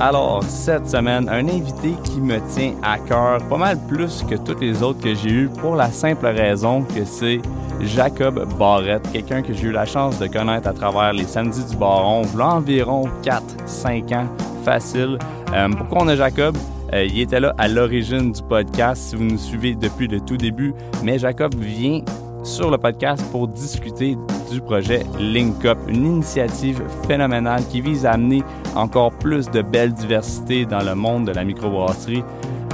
Alors, cette semaine, un invité qui me tient à cœur pas mal plus que toutes les autres que j'ai eues pour la simple raison que c'est Jacob Barrette, quelqu'un que j'ai eu la chance de connaître à travers les samedis du Baron, environ 4-5 ans, facile. Euh, pourquoi on a Jacob? Euh, il était là à l'origine du podcast, si vous nous suivez depuis le tout début, mais Jacob vient sur le podcast pour discuter du projet Link Up, une initiative phénoménale qui vise à amener encore plus de belle diversité dans le monde de la microbrasserie.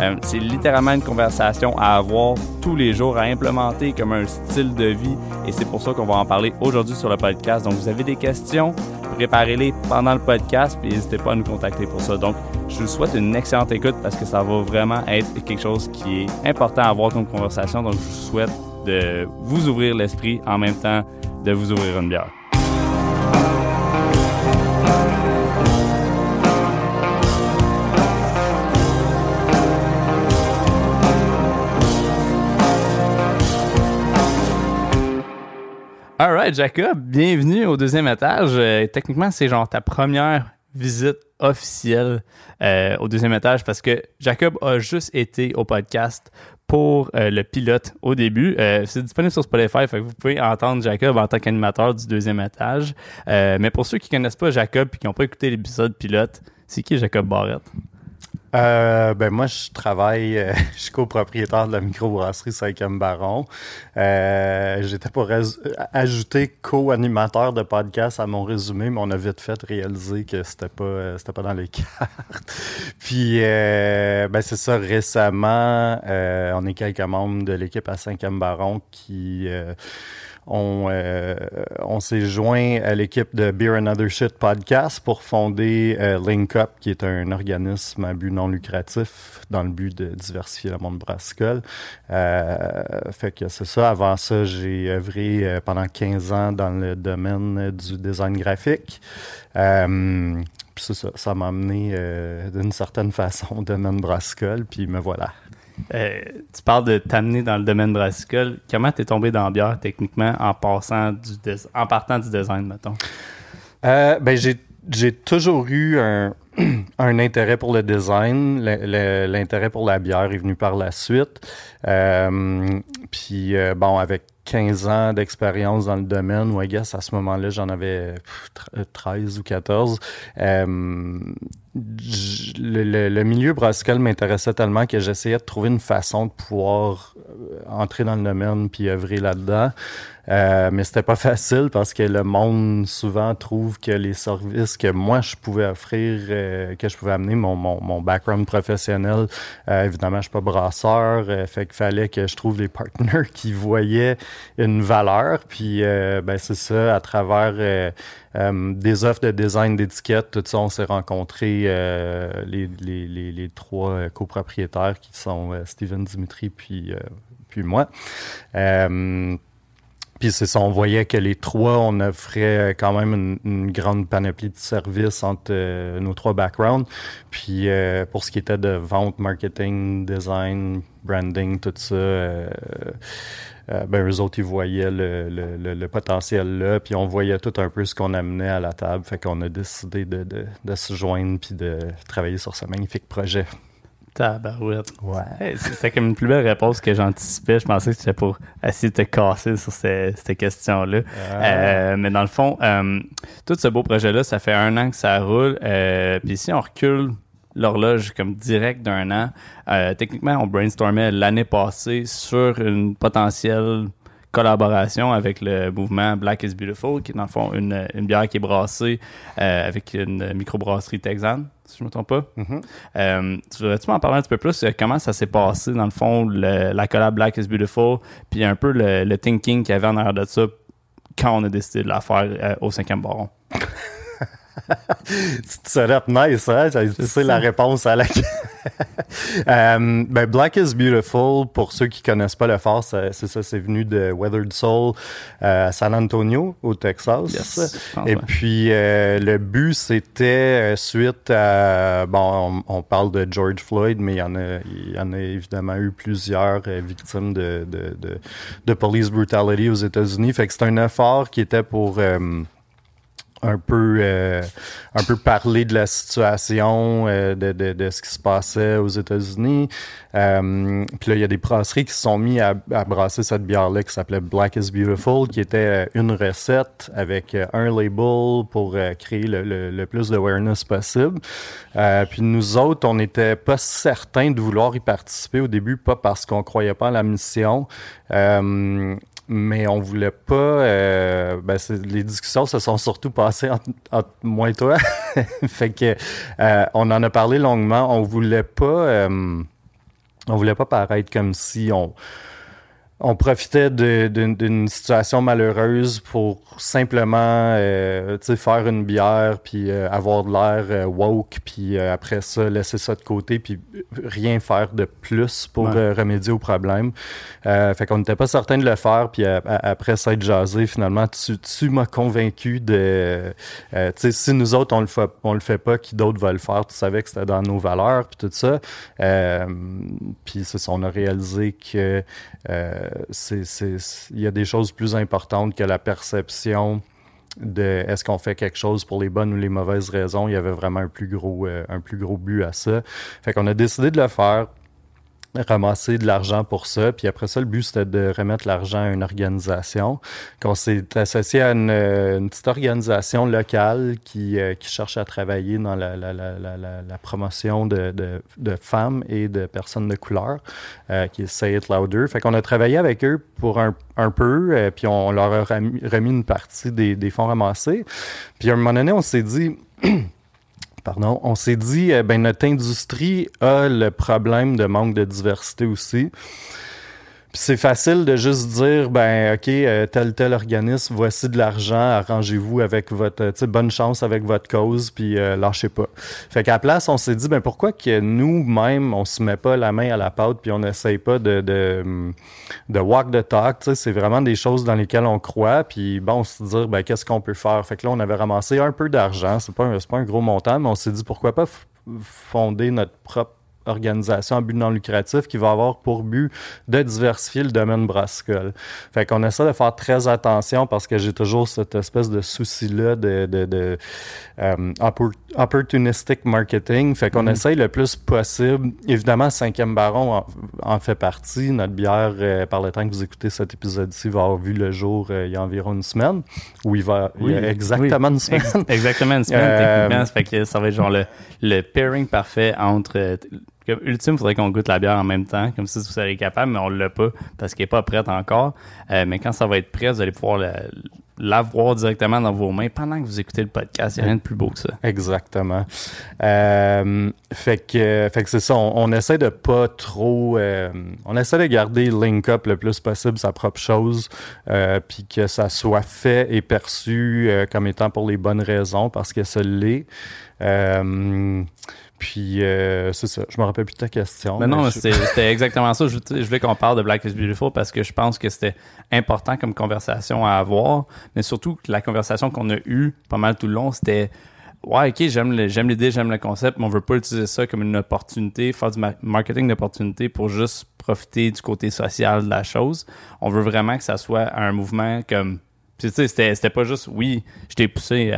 Euh, c'est littéralement une conversation à avoir tous les jours, à implémenter comme un style de vie et c'est pour ça qu'on va en parler aujourd'hui sur le podcast. Donc vous avez des questions, préparez-les pendant le podcast et n'hésitez pas à nous contacter pour ça. Donc je vous souhaite une excellente écoute parce que ça va vraiment être quelque chose qui est important à avoir comme conversation. Donc je vous souhaite de vous ouvrir l'esprit en même temps de vous ouvrir une bière. Alright, Jacob, bienvenue au deuxième étage. Euh, techniquement, c'est genre ta première visite officielle euh, au deuxième étage parce que Jacob a juste été au podcast pour euh, le pilote au début. c'est disponible sur Spotify, vous pouvez entendre Jacob en tant qu'animateur du deuxième étage. mais pour ceux qui connaissent pas Jacob et qui n'ont pas écouté l'épisode pilote, c'est qui Jacob Barrette? Euh, ben moi, je travaille, euh, je suis copropriétaire de la microbrasserie 5e Baron. Euh, J'étais pour ajouter co-animateur de podcast à mon résumé, mais on a vite fait réaliser que c'était pas euh, c'était pas dans les cartes. Puis euh, ben c'est ça, récemment, on est quelques membres de l'équipe à 5e Baron qui on, euh, on s'est joint à l'équipe de Beer and Other Shit podcast pour fonder euh, Link Up, qui est un organisme à but non lucratif dans le but de diversifier le monde brassicole. Euh, fait que c'est ça. Avant ça, j'ai œuvré euh, pendant 15 ans dans le domaine du design graphique. Euh, puis ça, ça m'a amené d'une certaine façon au domaine brassicole, puis me voilà. Euh, tu parles de t'amener dans le domaine brassicole. Comment t'es tombé dans la bière techniquement en passant du en partant du design, mettons? Euh, ben j'ai toujours eu un, un, intérêt pour le design. L'intérêt pour la bière est venu par la suite. Euh, puis bon, avec 15 ans d'expérience dans le domaine, ou I guess à ce moment-là, j'en avais 13 ou 14. Euh, le, milieu brassicole m'intéressait tellement que j'essayais de trouver une façon de pouvoir euh, entrer dans le domaine puis œuvrer là-dedans. Euh, mais c'était pas facile parce que le monde souvent trouve que les services que moi je pouvais offrir, euh, que je pouvais amener, mon, mon, mon background professionnel, euh, évidemment je suis pas brasseur, euh, fait qu'il fallait que je trouve des partenaires qui voyaient une valeur. Puis ben c'est ça, à travers des offres de design d'étiquette, tout ça, on s'est rencontrés les, les, les, les, trois copropriétaires qui sont Steven Dimitri puis puis moi. Puis c'est ça, on voyait que les trois, on offrait quand même une, grande panoplie de services entre euh, nos trois backgrounds. Puis euh, pour ce qui était de vente, marketing, design, branding, tout ça, euh, ben eux autres, ils voyaient le, le, le, potentiel là. Puis on voyait tout un peu ce qu'on amenait à la table. Fait qu'on a décidé de, de, de se joindre puis de travailler sur ce magnifique projet. Tabarouette. Ouais. C'était comme une plus belle réponse que j'anticipais. Je pensais que c'était pour essayer de te casser sur ces, cette question-là. Ah. Euh, mais dans le fond, euh, tout ce beau projet-là, ça fait un an que ça roule. Euh, Puis si on recule l'horloge comme direct d'un an, euh, techniquement, on brainstormait l'année passée sur une potentielle collaboration avec le mouvement Black is Beautiful, qui est dans le fond une, une bière qui est brassée euh, avec une microbrasserie texane, si je ne me trompe pas. Mm-hmm. euh, tu voudrais-tu m'en parler un petit peu plus? Comment ça s'est passé, dans le fond, le, la collab Black is Beautiful, puis un peu le, le thinking qu'il y avait en arrière de ça quand on a décidé de la faire euh, au cinquième baron? tu te setup nice, hein? Sais la réponse à la euh, ben, Black is Beautiful, pour ceux qui connaissent pas le phare, c'est ça, c'est venu de Weathered Soul à San Antonio, au Texas. Et puis, euh, le but, c'était euh, suite à... Bon, on, parle de George Floyd, mais il y en a, il y en a évidemment eu plusieurs victimes de, de, de, de, police brutality aux États-Unis. Fait que c'est un effort qui était pour un peu euh, un peu parler de la situation euh, de, de, ce qui se passait aux États-Unis. Euh, puis là, il y a des brasseries qui se sont mis à, à brasser cette bière-là qui s'appelait Black is Beautiful, qui était une recette avec un label pour créer le, le, le plus d'awareness possible. puis nous autres, on n'était pas certains de vouloir y participer au début, pas parce qu'on croyait pas à la mission mais on voulait pas. Euh, ben les discussions se sont surtout passées entre, moi et toi. fait que euh, on en a parlé longuement. On voulait pas. Euh, on voulait pas paraître comme si on on profitait d'une situation malheureuse pour simplement euh, faire une bière puis euh, avoir de l'air euh, woke puis après ça laisser ça de côté puis rien faire de plus pour remédier au problème. fait qu'on n'était pas certain de le faire puis après ça être jasé finalement tu, tu m'as convaincu de tu sais si nous autres on le fait on le fait pas qui d'autres va le faire? Tu savais que c'était dans nos valeurs puis tout ça. Puis c'est ça on a réalisé que il y a des choses plus importantes que la perception de est-ce qu'on fait quelque chose pour les bonnes ou les mauvaises raisons. Il y avait vraiment un plus gros, euh, un plus gros but à ça. Fait qu'on a décidé de le faire ramasser de l'argent pour ça. Puis après ça, le but, c'était de remettre l'argent à une organisation. Qu'on s'est associé à une, une, petite organisation locale qui, euh, qui cherche à travailler dans la, la, la, la promotion de, de, de, femmes et de personnes de couleur, euh, qui est Say It Louder. Fait qu'on a travaillé avec eux pour un, un peu, euh, puis on, leur a remis, remis une partie des, des fonds ramassés. Puis à un moment donné, on s'est dit... pardon, on s'est dit, eh ben notre industrie a le problème de manque de diversité aussi c'est facile de juste dire, ben, OK, euh, tel, tel organisme, voici de l'argent, arrangez-vous avec votre, tu sais, bonne chance avec votre cause, puis euh, lâchez pas. Fait qu'à la place, on s'est dit, ben, pourquoi que nous-mêmes, on se met pas la main à la pâte, puis on n'essaye pas de, de, de walk the talk, tu sais, c'est vraiment des choses dans lesquelles on croit, puis bon, on se dit, ben, qu'est-ce qu'on peut faire? Fait que là, on avait ramassé un peu d'argent, c'est pas, pas un gros montant, mais on s'est dit, pourquoi pas fonder notre propre organisation à but non lucratif qui va avoir pour but de diversifier le domaine brassicole. Fait qu'on essaie de faire très attention parce que j'ai toujours cette espèce de souci-là de, de, de euh, opportunistic marketing. Fait qu'on mm-hmm. essaye le plus possible. Évidemment, Cinquième Baron en, fait partie. Notre bière, euh, par le temps que vous écoutez cet épisode-ci, va avoir vu le jour euh, il y a environ une semaine. Où il va il y a exactement une semaine. exactement une semaine, techniquement. Ça fait que ça va être genre le, le pairing parfait entre comme ultime, il faudrait qu'on goûte la bière en même temps, comme si vous seriez capable, mais on l'a pas parce qu'elle est pas prête encore. Euh, mais quand ça va être prêt, vous allez pouvoir l'avoir directement dans vos mains pendant que vous écoutez le podcast. Il n'y a rien de plus beau que ça. Exactement. Euh, fait que, fait que c'est ça. On, essaie de pas trop. Euh, on essaie de garder Link Up le plus possible sa propre chose, puis que ça soit fait et perçu comme étant pour les bonnes raisons, parce que ça l'est. Puis, euh, c'est ça. Je me rappelle plus de ta question. Mais, non, c'était exactement ça. Je, je voulais qu'on parle de Black is Beautiful parce que je pense que c'était important comme conversation à avoir. Mais surtout, la conversation qu'on a eue pas mal tout le long, c'était Ouais, ok, j'aime l'idée, j'aime le concept, mais on veut pas utiliser ça comme une opportunité, faire du marketing d'opportunité pour juste profiter du côté social de la chose. On veut vraiment que ça soit un mouvement comme tu sais, c'était pas juste, oui, je t'ai poussé,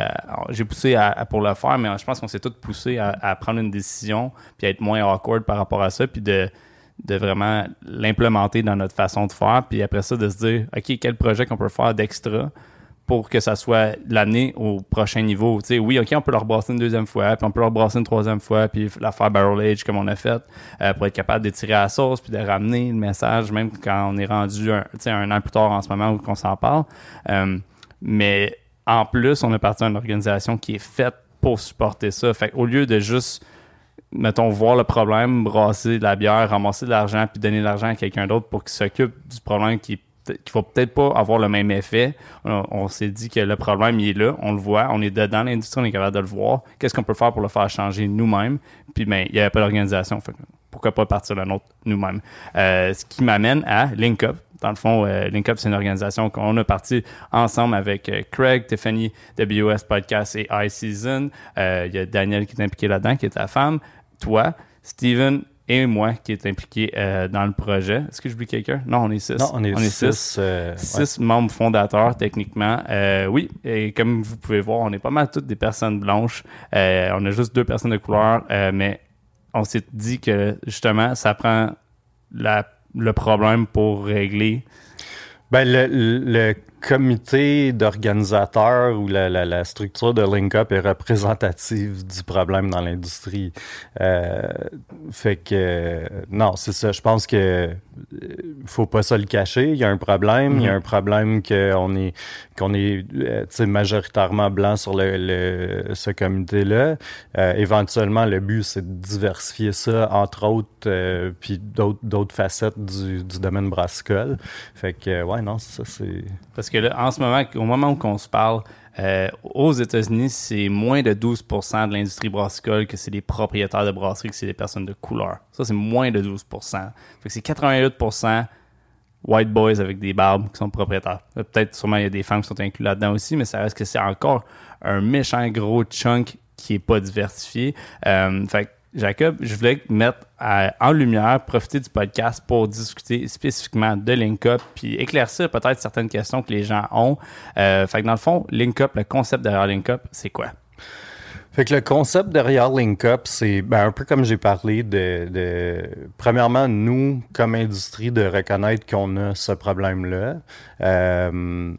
j'ai poussé à, pour le faire, mais je pense qu'on s'est tous poussé à, prendre une décision, puis à être moins awkward par rapport à ça, puis de, de vraiment l'implémenter dans notre façon de faire, puis après ça, de se dire, OK, quel projet qu'on peut faire d'extra pour que ça soit l'année au prochain niveau. Tu sais, oui, OK, on peut leur brasser une deuxième fois, puis on peut leur brasser une troisième fois, puis la faire barrel age comme on a fait, euh, pour être capable de tirer à la sauce, puis de ramener le message, même quand on est rendu un, un an plus tard en ce moment où on s'en parle. Euh, mais en plus, on est parti d'une organisation qui est faite pour supporter ça. Fait au lieu de juste mettons, voir le problème, brasser de la bière, ramasser de l'argent, puis donner de l'argent à quelqu'un d'autre pour qu'il s'occupe du problème qui est qu'il faut peut-être pas avoir le même effet. On, s'est dit que le problème, il est là, on le voit, on est dedans l'industrie, on est capable de le voir. Qu'est-ce qu'on peut faire pour le faire changer nous-mêmes? Puis, ben, il n'y avait pas d'organisation. Pourquoi pas partir de notre nous-mêmes? Euh, ce qui m'amène à LinkUp. Dans le fond, euh, LinkUp, c'est une organisation qu'on a parti ensemble avec euh, Craig, Tiffany, WS Podcast et iSeason. Il y a Daniel qui est impliqué là-dedans, qui est ta femme. Toi, Steven, et moi qui est impliqué euh, dans le projet. Est-ce que j'oublie quelqu'un? Non, on est six. Non, on est, six. Euh, six, membres fondateurs, techniquement. Euh, oui, et comme vous pouvez voir, on est pas mal toutes des personnes blanches. on a juste deux personnes de couleur, mais on s'est dit que, justement, ça prend la, le problème pour régler. Ben, le, le comité d'organisateurs ou la, la, la, structure de LinkUp est représentative du problème dans l'industrie. Euh, fait que non, c'est ça. Je pense que euh, faut pas se le cacher. Il y a un problème. Il y a mm-hmm. un problème qu'on est qu'on est euh, majoritairement blanc sur le, le ce comité-là. Euh, éventuellement, le but c'est de diversifier ça, entre autres, euh, puis d'autres d'autres facettes du, du domaine brassicole. Fait que ouais, non, ça c'est parce que en ce moment, au moment où on se parle, euh, aux États-Unis, c'est moins de 12 de l'industrie brassicole que c'est des propriétaires de brasseries, que c'est des personnes de couleur. Ça, c'est moins de 12 Fait que c'est 88% white boys avec des barbes qui sont propriétaires. Euh, peut-être, sûrement, il y a des femmes qui sont incluses là-dedans aussi, mais ça reste que c'est encore un méchant gros chunk qui est pas diversifié. Euh, Jacob, je voulais mettre en lumière, profiter du podcast pour discuter spécifiquement de LinkUp, puis éclaircir peut-être certaines questions que les gens ont. Euh, fait que dans le fond, LinkUp, le concept derrière LinkUp, c'est quoi? Fait que le concept derrière LinkUp, c'est ben, un peu comme j'ai parlé de, premièrement, nous, comme industrie, de reconnaître qu'on a ce problème-là. Euh,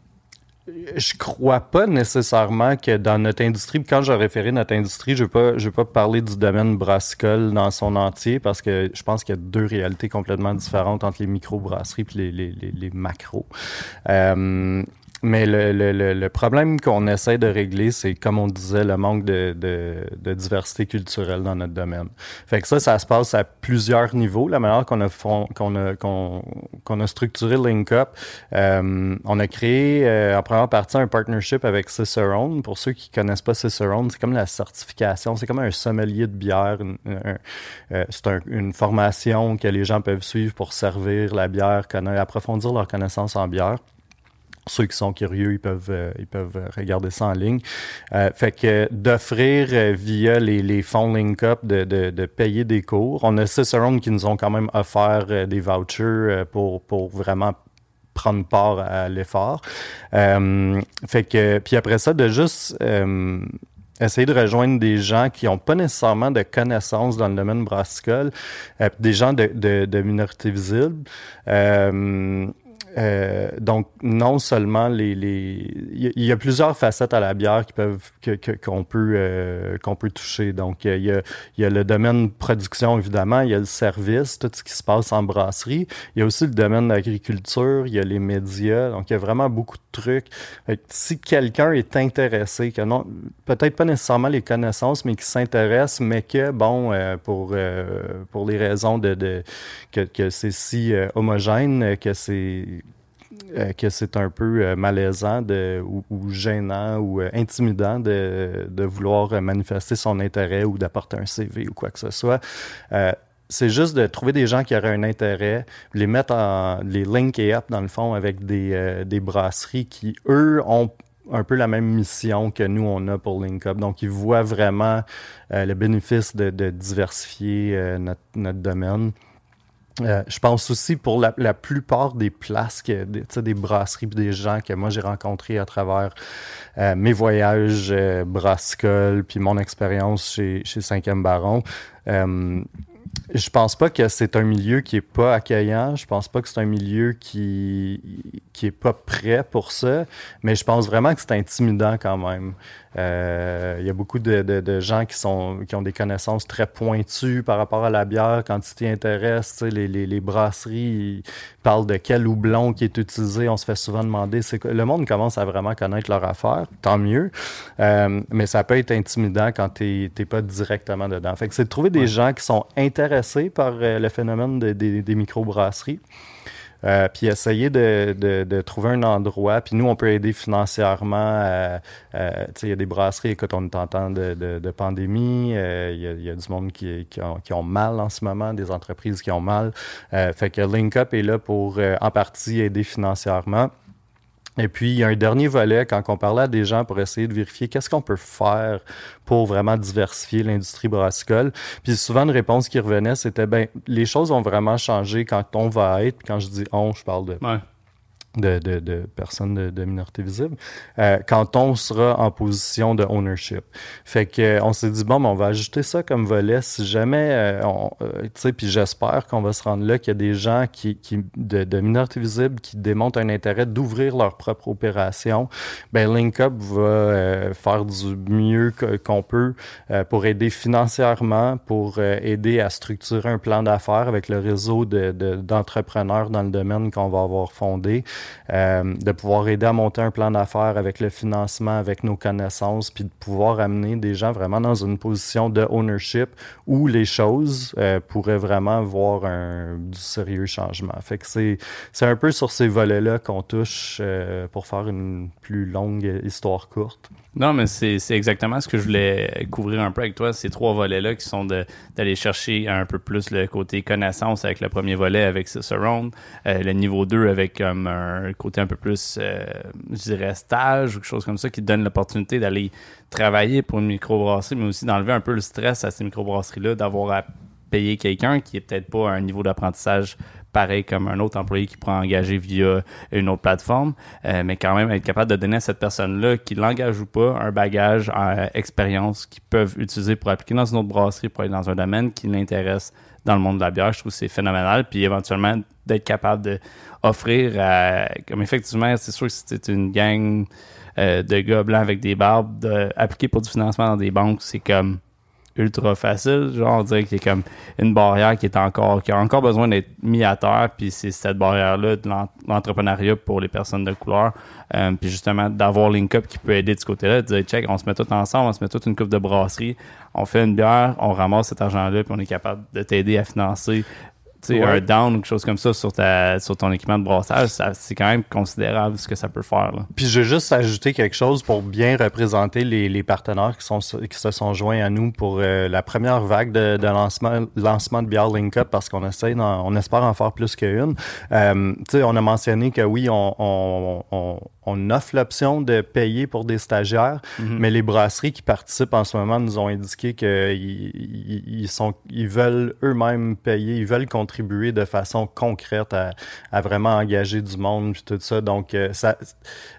je crois pas nécessairement que dans notre industrie, quand j'ai référé notre industrie, je vais pas, je vais pas parler du domaine brassicole dans son entier parce que je pense qu'il y a deux réalités complètement différentes entre les micro-brasseries et les, les, les, les macros. Euh, mais le, le, le problème qu'on essaie de régler, c'est, comme on disait, le manque de, de, de, diversité culturelle dans notre domaine. Fait que ça, ça se passe à plusieurs niveaux. La manière qu'on a, qu'on a, qu'on, a structuré LinkUp, euh, on a créé euh, en première partie un partnership avec Cicerone. Pour ceux qui connaissent pas Cicerone, c'est comme la certification, c'est comme un sommelier de bière. Euh, c'est une formation que les gens peuvent suivre pour servir la bière, approfondir leur connaissance en bière ceux qui sont curieux, ils peuvent, euh, ils peuvent regarder ça en ligne. Euh, fait que d'offrir euh, via les, les fonds LinkUp de, de, payer des cours. On a Cicerone qui nous ont quand même offert des vouchers pour, pour vraiment prendre part à l'effort. fait que, puis après ça, de juste essayer de rejoindre des gens qui n'ont pas nécessairement de connaissances dans le domaine brassicole, des gens de, de, de minorités visibles. Euh, donc, non seulement les, les... Il, y a, plusieurs facettes à la bière qui peuvent qu'on peut euh, qu'on peut toucher. Donc, il y, a, il y a le domaine production, évidemment, il y a le service, tout ce qui se passe en brasserie. Il y a aussi le domaine de l'agriculture, il y a les médias. Donc, il y a vraiment beaucoup de si quelqu'un est intéressé, peut-être pas nécessairement les connaissances, mais qui s'intéresse, mais que, bon, euh, pour, pour les raisons de, que, c'est si homogène, que c'est euh, que c'est un peu euh, malaisant de, ou, gênant ou euh, intimidant de, de, vouloir manifester son intérêt ou d'apporter un CV ou quoi que ce soit. C'est juste de trouver des gens qui auraient un intérêt, les mettre en, les linker up dans le fond avec des, des brasseries qui, eux, ont un peu la même mission que nous, on a pour LinkUp. Donc, ils voient vraiment le bénéfice de, de diversifier notre, notre domaine. Euh, je pense aussi pour la, la, plupart des places, que, des, des brasseries des gens que moi j'ai rencontrés à travers euh, mes voyages euh, brassicole puis mon expérience chez, chez 5e Baron. Je pense pas que c'est un milieu qui est pas accueillant. Je pense pas que c'est un milieu qui qui est pas prêt pour ça. Mais je pense vraiment que c'est intimidant quand même. Euh, il y a beaucoup de, de, de, gens qui sont qui ont des connaissances très pointues par rapport à la bière. Quand tu t'y intéresses, les, les, les, brasseries parlent de quel houblon qui est utilisé. On se fait souvent demander. C'est le monde commence à vraiment connaître leur affaire. Tant mieux. Euh, mais ça peut être intimidant quand tu n'es pas directement dedans. Fait que c'est de trouver des gens qui sont intéressés par euh, le phénomène des microbrasseries. euh, puis essayer de, trouver un endroit. Puis nous, on peut aider financièrement. Euh, euh, il y a des brasseries, écoute, on est en temps de, pandémie. Il y, a, du monde qui, qui, qui, ont, mal en ce moment, des entreprises qui ont mal. fait que LinkUp est là pour, en partie, aider financièrement. Et puis, il y a un dernier volet quand on parlait à des gens pour essayer de vérifier qu'est-ce qu'on peut faire pour vraiment diversifier l'industrie brassicole. Puis souvent, une réponse qui revenait, c'était, ben, les choses ont vraiment changé quand on va être. Quand je dis on, je parle de de, de, de, personnes de, de minorité visible, euh, quand on sera en position de ownership. Fait que euh, on s'est dit bon, ben, on va ajouter ça comme volet si jamais, euh, euh tu sais, puis j'espère qu'on va se rendre là qu'il y a des gens qui, qui de, de minorité visible qui démontrent un intérêt d'ouvrir leur propre opération. Ben LinkUp va euh, faire du mieux qu'on peut pour aider financièrement, pour aider à structurer un plan d'affaires avec le réseau d'entrepreneurs dans le domaine qu'on va avoir fondé. Euh, de pouvoir aider à monter un plan d'affaires avec le financement, avec nos connaissances, puis de pouvoir amener des gens vraiment dans une position de ownership où les choses euh, pourraient vraiment voir un, du sérieux changement. Fait que c'est, un peu sur ces volets-là qu'on touche euh, pour faire une plus longue histoire courte. Non, mais c'est, exactement ce que je voulais couvrir un peu avec toi, ces trois volets-là qui sont d'aller chercher un peu plus le côté connaissance avec le premier volet, avec Surround, le niveau 2 avec comme un un côté un peu plus, euh, je dirais, stage ou quelque chose comme ça qui donne l'opportunité d'aller travailler pour une microbrasserie, mais aussi d'enlever un peu le stress à ces microbrasseries-là, d'avoir à payer quelqu'un qui est peut-être pas à un niveau d'apprentissage pareil comme un autre employé qui pourrait engager via une autre plateforme, euh, mais quand même être capable de donner à cette personne-là, qui l'engage ou pas, un bagage, euh, expérience qu'ils peuvent utiliser pour appliquer dans une autre brasserie, pour aller dans un domaine qui l'intéresse dans le monde de la bière. Je trouve que c'est phénoménal. Puis éventuellement, d'être capable de offrir comme effectivement, c'est sûr que c'est une gang euh, de gars blancs avec des barbes, de, appliquer pour du financement dans des banques, c'est comme ultra facile. Genre, on dirait qu'il y a comme une barrière qui est encore, qui a encore besoin d'être mis à terre. Puis c'est cette barrière-là de l'entrepreneuriat pour les personnes de couleur. Euh, puis justement, d'avoir LinkUp qui peut aider de ce côté-là, de check, on se met tout ensemble, on se met toute une coupe de brasserie, on fait une bière, on ramasse cet argent-là, puis on est capable de t'aider à financer sais, un down ou quelque chose comme ça sur, ta, sur ton équipement de brassage, c'est quand même considérable ce que ça peut faire. Là. Puis je vais juste ajouter quelque chose pour bien représenter les, les partenaires qui, sont, qui se sont joints à nous pour euh, la première vague de, de, lancement, lancement de Bière Link Up parce qu'on essaie, on espère en faire plus qu'une. Euh, tu sais, on a mentionné que oui, on, on, on on offre l'option de payer pour des stagiaires, mhm. mais les brasseries qui participent en ce moment nous ont indiqué qu'ils ils, sont, ils veulent eux-mêmes payer, ils veulent contribuer de façon concrète à, à vraiment engager du monde puis tout ça. Donc, euh, ça,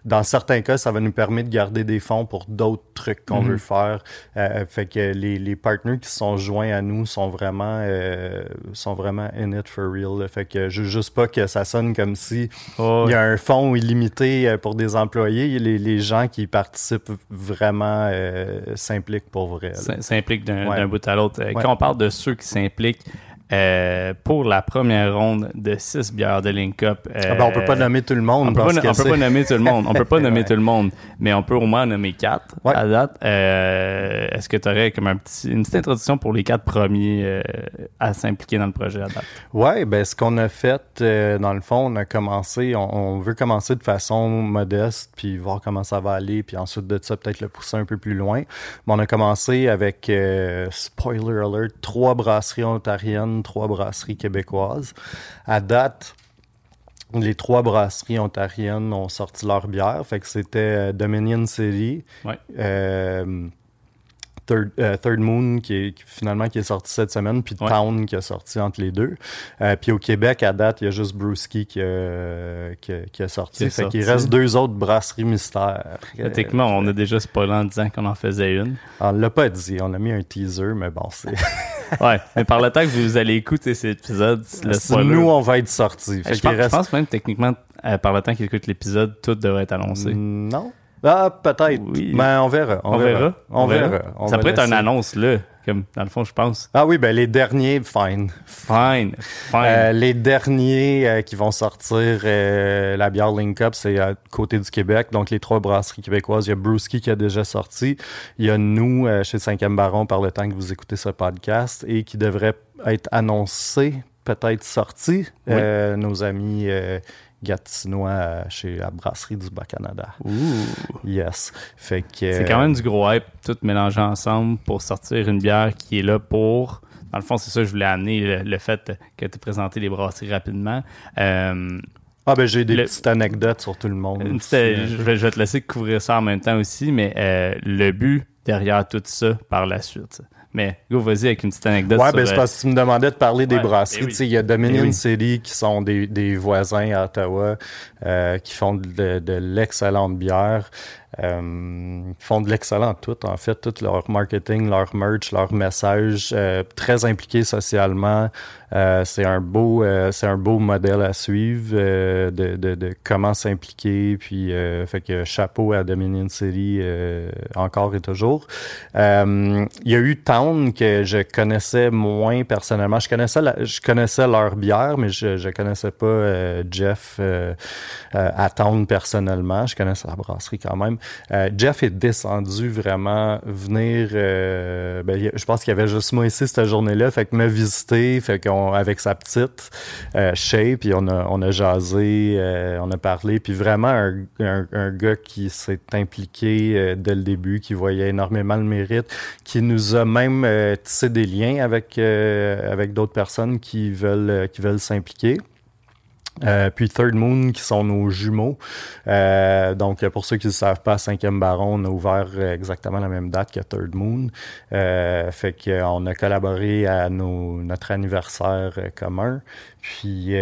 dans certains cas, ça va nous permettre de garder des fonds pour d'autres trucs qu'on mhm. veut faire. Euh, fait que les, les partners qui sont joints à nous sont vraiment euh, sont vraiment in it for real. Fait que je veux juste pas que ça sonne comme si oh, il y a un fonds illimité pour des employés, les, les gens qui participent vraiment euh, s'impliquent pour vrai. S'impliquent d'un bout à l'autre. Euh, quand on parle de ceux qui s'impliquent, euh, pour la première ronde de six bières de Link Up. Euh, ah ben, on peut pas nommer tout le monde. On peut, pas, peut pas nommer tout le monde. On peut pas nommer tout le monde, mais on peut au moins nommer quatre à date. Euh, Est-ce que tu aurais comme un petit, une petite introduction pour les quatre premiers euh, à s'impliquer dans le projet à date? Ouais, ben ce qu'on a fait, euh, dans le fond, on a commencé, on, on, veut commencer de façon modeste, puis voir comment ça va aller, puis ensuite de ça, peut-être le pousser un peu plus loin. Mais on a commencé avec, spoiler alert, trois brasseries ontariennes trois brasseries québécoises. À date, les trois brasseries ontariennes ont sorti leur bière. Fait que c'était euh, Dominion City, euh, euh, Third, Moon qui est finalement qui est sorti cette semaine, puis Town qui a sorti entre les deux. Euh, puis au Québec, à date, il y a juste Brewski qui, a, qui, a, sorti. fait qu'il reste deux autres brasseries mystères. Techniquement, on a déjà spoilé en disant qu'on en faisait une. On l'a pas dit, on a mis un teaser, mais bon, c'est... ouais, mais par le temps que vous allez écouter cet épisode, le nous, on va être sortis. Je, pense, je pense même techniquement, euh, par le temps qu'il écoute l'épisode, tout devrait être annoncé. Non. Ah, peut-être. Oui. Mais on verra. On, verra. On, verra. ça pourrait être une annonce, là. Comme, dans le fond, je pense. Ah oui, ben les derniers, fine. Fine. Fine. Euh, les derniers euh, qui vont sortir euh, la bière Link Up, c'est à côté du Québec. Donc, les trois brasseries québécoises. Il y a Brewski qui a déjà sorti. Il y a nous, chez 5e Baron, par le temps que vous écoutez ce podcast, et qui devrait être annoncé peut-être sorti. nos amis gatinois chez la brasserie du Bas-Canada. Yes. Fait que. C'est quand même du gros hype, tout mélangé ensemble pour sortir une bière qui est là pour. Dans le fond, c'est ça que je voulais amener, le, fait que tu présenté les brasseries rapidement. Euh, ah ben j'ai des petites anecdotes sur tout le monde. je, vais, te laisser couvrir ça en même temps aussi, mais euh, le but derrière tout ça par la suite. Mais go, vas-y avec une petite anecdote. Ouais, ben c'est parce que tu me demandais de parler des brasseries. Ben il y a Dominion ben City qui sont des, des voisins à Ottawa euh, qui font de, de l'excellente bière. Euh, font de l'excellent tout, en fait, tout leur marketing, leur merch, leur message, euh, très impliqués socialement. Euh, c'est un beau, c'est un beau modèle à suivre de, de, de, comment s'impliquer. Puis, fait que chapeau à Dominion City encore et toujours. Il y a eu Town que je connaissais moins personnellement. Je connaissais, je connaissais leur bière, mais je, je connaissais pas Jeff à Town personnellement. Je connaissais la brasserie quand même. Euh, Jeff est descendu vraiment venir. Euh, ben, je pense qu'il y avait juste moi ici cette journée-là, fait que me visiter, fait qu'on avec sa petite euh, Shay, puis on a on a jasé, euh, on a parlé, puis vraiment un, un, gars qui s'est impliqué dès le début, qui voyait énormément le mérite, qui nous a même tissé des liens avec avec d'autres personnes qui veulent qui veulent s'impliquer. Euh, puis Third Moon, qui sont nos jumeaux. Euh, donc, pour ceux qui ne savent pas, 5e Baron, on a ouvert exactement la même date que Third Moon. Euh, fait qu'on a collaboré à nos, notre anniversaire commun. Puis,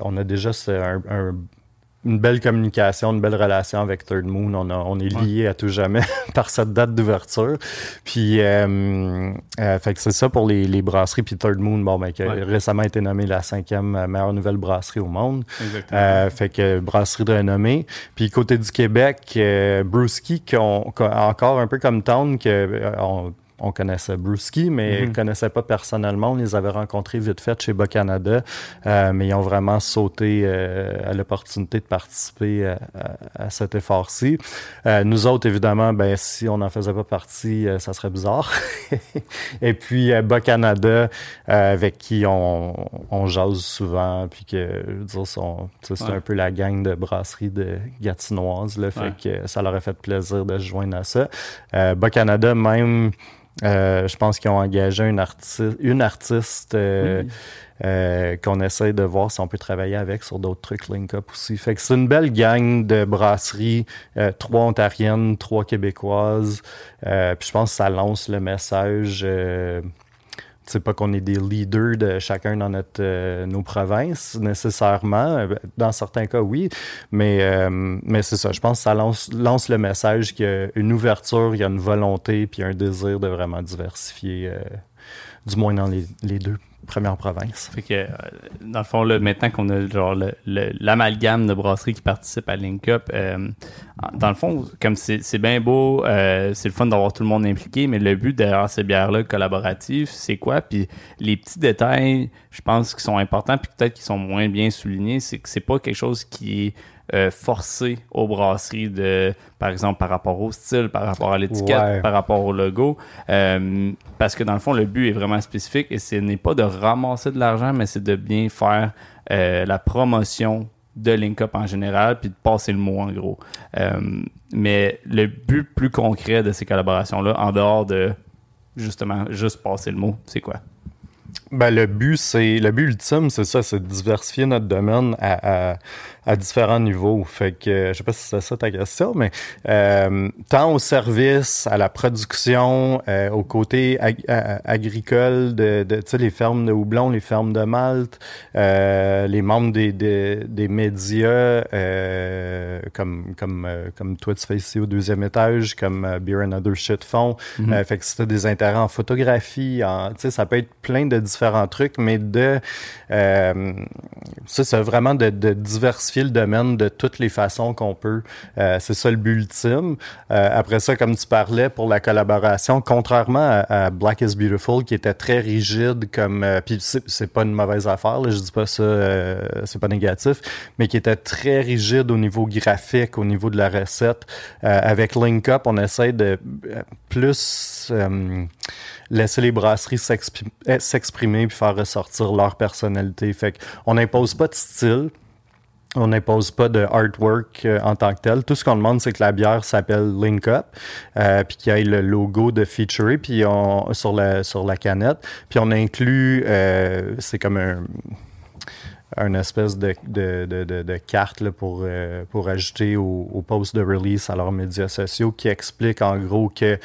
on a déjà un, un une belle communication, une belle relation avec Third Moon. On, on est lié à tout jamais par cette date d'ouverture. Puis, euh, euh, fait que c'est ça pour les, les, brasseries. Puis Third Moon, bon, ben, qui a récemment été nommée la cinquième meilleure nouvelle brasserie au monde. Exactement. Euh, fait que brasserie de renommée. Puis côté du Québec, euh, Brewski, qui ont, encore un peu comme Town, que euh, on, on connaissait Brewski, mais mm connaissait pas personnellement. On les avait rencontrés vite fait chez Bas-Canada, euh, mais ils ont vraiment sauté euh, à l'opportunité de participer à, cet effort-ci. Euh, nous autres, évidemment, ben si on n'en faisait pas partie, ça serait bizarre. Et puis Bas-Canada, avec qui on, on jase souvent, puis que, c'est un peu la gang de brasserie de Gatinoise, là, fait que ça leur a fait plaisir de se joindre à ça. Bas-Canada, même... Euh, je pense qu'ils ont engagé une, artiste, une artiste euh, euh, qu'on essaie de voir si on peut travailler avec sur d'autres trucs Link Up aussi. Fait que c'est une belle gang de brasseries, trois ontariennes, trois québécoises. puis je pense que ça lance le message c'est pas qu'on est des leaders de chacun dans notre euh, nos provinces nécessairement. Euh, dans certains cas, oui, mais euh, mais c'est ça. Je pense que ça lance lance le message qu'il y a une ouverture, il y a une volonté, puis un désir de vraiment diversifier, du moins dans les, les deux première province. Fait que, euh, dans le fond, là, maintenant qu'on a genre l'amalgame de brasseries qui participent à Link Up, euh, dans le fond, comme c'est bien beau, euh, c'est le fun d'avoir tout le monde impliqué, mais le but derrière ces bières-là collaboratives, c'est quoi? Puis les petits détails, je pense, qui sont importants, puis peut-être qui sont moins bien soulignés, c'est que c'est pas quelque chose qui est euh, forcé aux brasseries de, par exemple, par rapport au style, par rapport à l'étiquette, par rapport au logo. Euh, parce que dans le fond, le but est vraiment spécifique et ce n'est pas de ramasser de l'argent, mais c'est de bien faire euh, la promotion de Link Up en général, puis de passer le mot en gros. mais le but plus concret de ces collaborations-là, en dehors de justement juste passer le mot, c'est quoi? Ben, le but, c'est le but ultime, c'est ça, c'est de diversifier notre domaine à, à, à, différents niveaux. Fait que je sais pas si c'est ça ta question, mais euh, tant au service, à la production, euh, au côté agricole de, de tu sais, les fermes de houblon, les fermes de Malte, euh, les membres des, des, des médias euh, comme comme euh, comme toi tu fais ici au deuxième étage, comme euh, Beer and Other Shit font. Mm-hmm. fait que si t'as des intérêts en photographie, en tu sais, ça peut être plein de différents trucs, mais de euh, ça, c'est vraiment de, de, diversifier le domaine de toutes les façons qu'on peut. Euh, c'est ça le but ultime. Euh, après ça, comme tu parlais pour la collaboration, contrairement à, Black is Beautiful, qui était très rigide, comme euh, puis c'est pas une mauvaise affaire, là, je dis pas ça, euh, c'est pas négatif, mais qui était très rigide au niveau graphique, au niveau de la recette. avec Link Up, on essaie de plus laisser les brasseries s'exprimer puis faire ressortir leur personnalité. Fait qu'on n'impose pas de style, on n'impose pas de artwork euh, en tant que tel. Tout ce qu'on demande, c'est que la bière s'appelle Link Up, euh, puis qu'il y ait le logo de Feature puis on, sur, la, sur la canette. Puis on inclut, euh, c'est comme un, un espèce de, de, de, carte là, pour, pour ajouter au, au post de release à leurs médias sociaux qui explique en gros que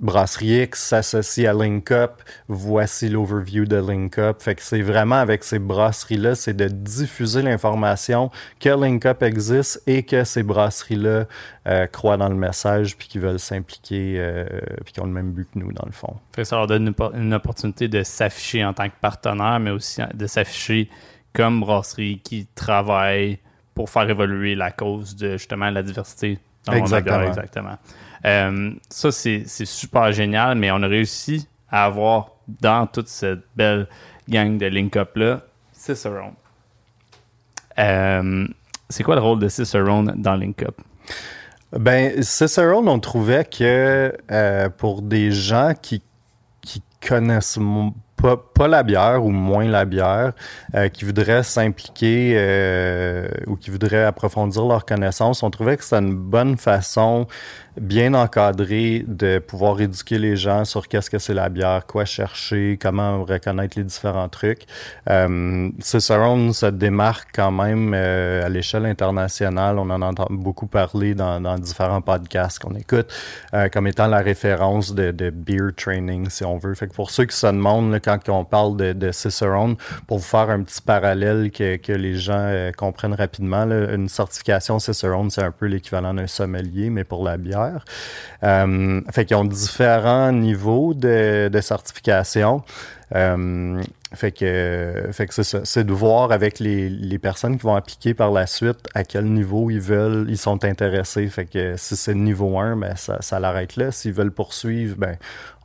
Brasserie X s'associe à Link Up. Voici l'overview de Link Up. Fait que c'est vraiment avec ces brasseries-là, c'est de diffuser l'information que Link Up existe et que ces brasseries-là euh, croient dans le message puis qu'ils veulent s'impliquer euh, puis qu'ils ont le même but que nous, dans le fond. Fait que ça leur donne une, une opportunité de s'afficher en tant que partenaire, mais aussi de s'afficher comme brasserie qui travaille pour faire évoluer la cause de justement la diversité dans exactement. Exactement. Euh, ça, c'est super génial, mais on a réussi à avoir dans toute cette belle gang de link-up-là Cicerone. Euh, c'est quoi le rôle de Cicerone dans Link-up? Ben, Cicerone, on trouvait que euh, pour des gens qui, qui connaissent pas, la bière ou moins la bière, euh, qui voudraient s'impliquer euh, ou qui voudraient approfondir leurs connaissances, on trouvait que c'était une bonne façon bien encadré de pouvoir éduquer les gens sur qu'est-ce que c'est la bière, quoi chercher, comment reconnaître les différents trucs. Euh, Cicerone se démarque quand même euh, à l'échelle internationale. On en entend beaucoup parler dans, différents podcasts qu'on écoute comme étant la référence de, beer training, si on veut. Fait que pour ceux qui se demandent quand on parle de, Cicerone, pour vous faire un petit parallèle que, que les gens euh, comprennent rapidement, une certification Cicerone, c'est un peu l'équivalent d'un sommelier, mais pour la bière. Euh, fait qu'ils ont différents niveaux de, de certification. Euh, fait que, fait que c'est ça. C'est de voir avec les, les, personnes qui vont appliquer par la suite à quel niveau ils veulent, ils sont intéressés. Fait que si c'est niveau 1, ben ça, ça l'arrête là. S'ils veulent poursuivre, ben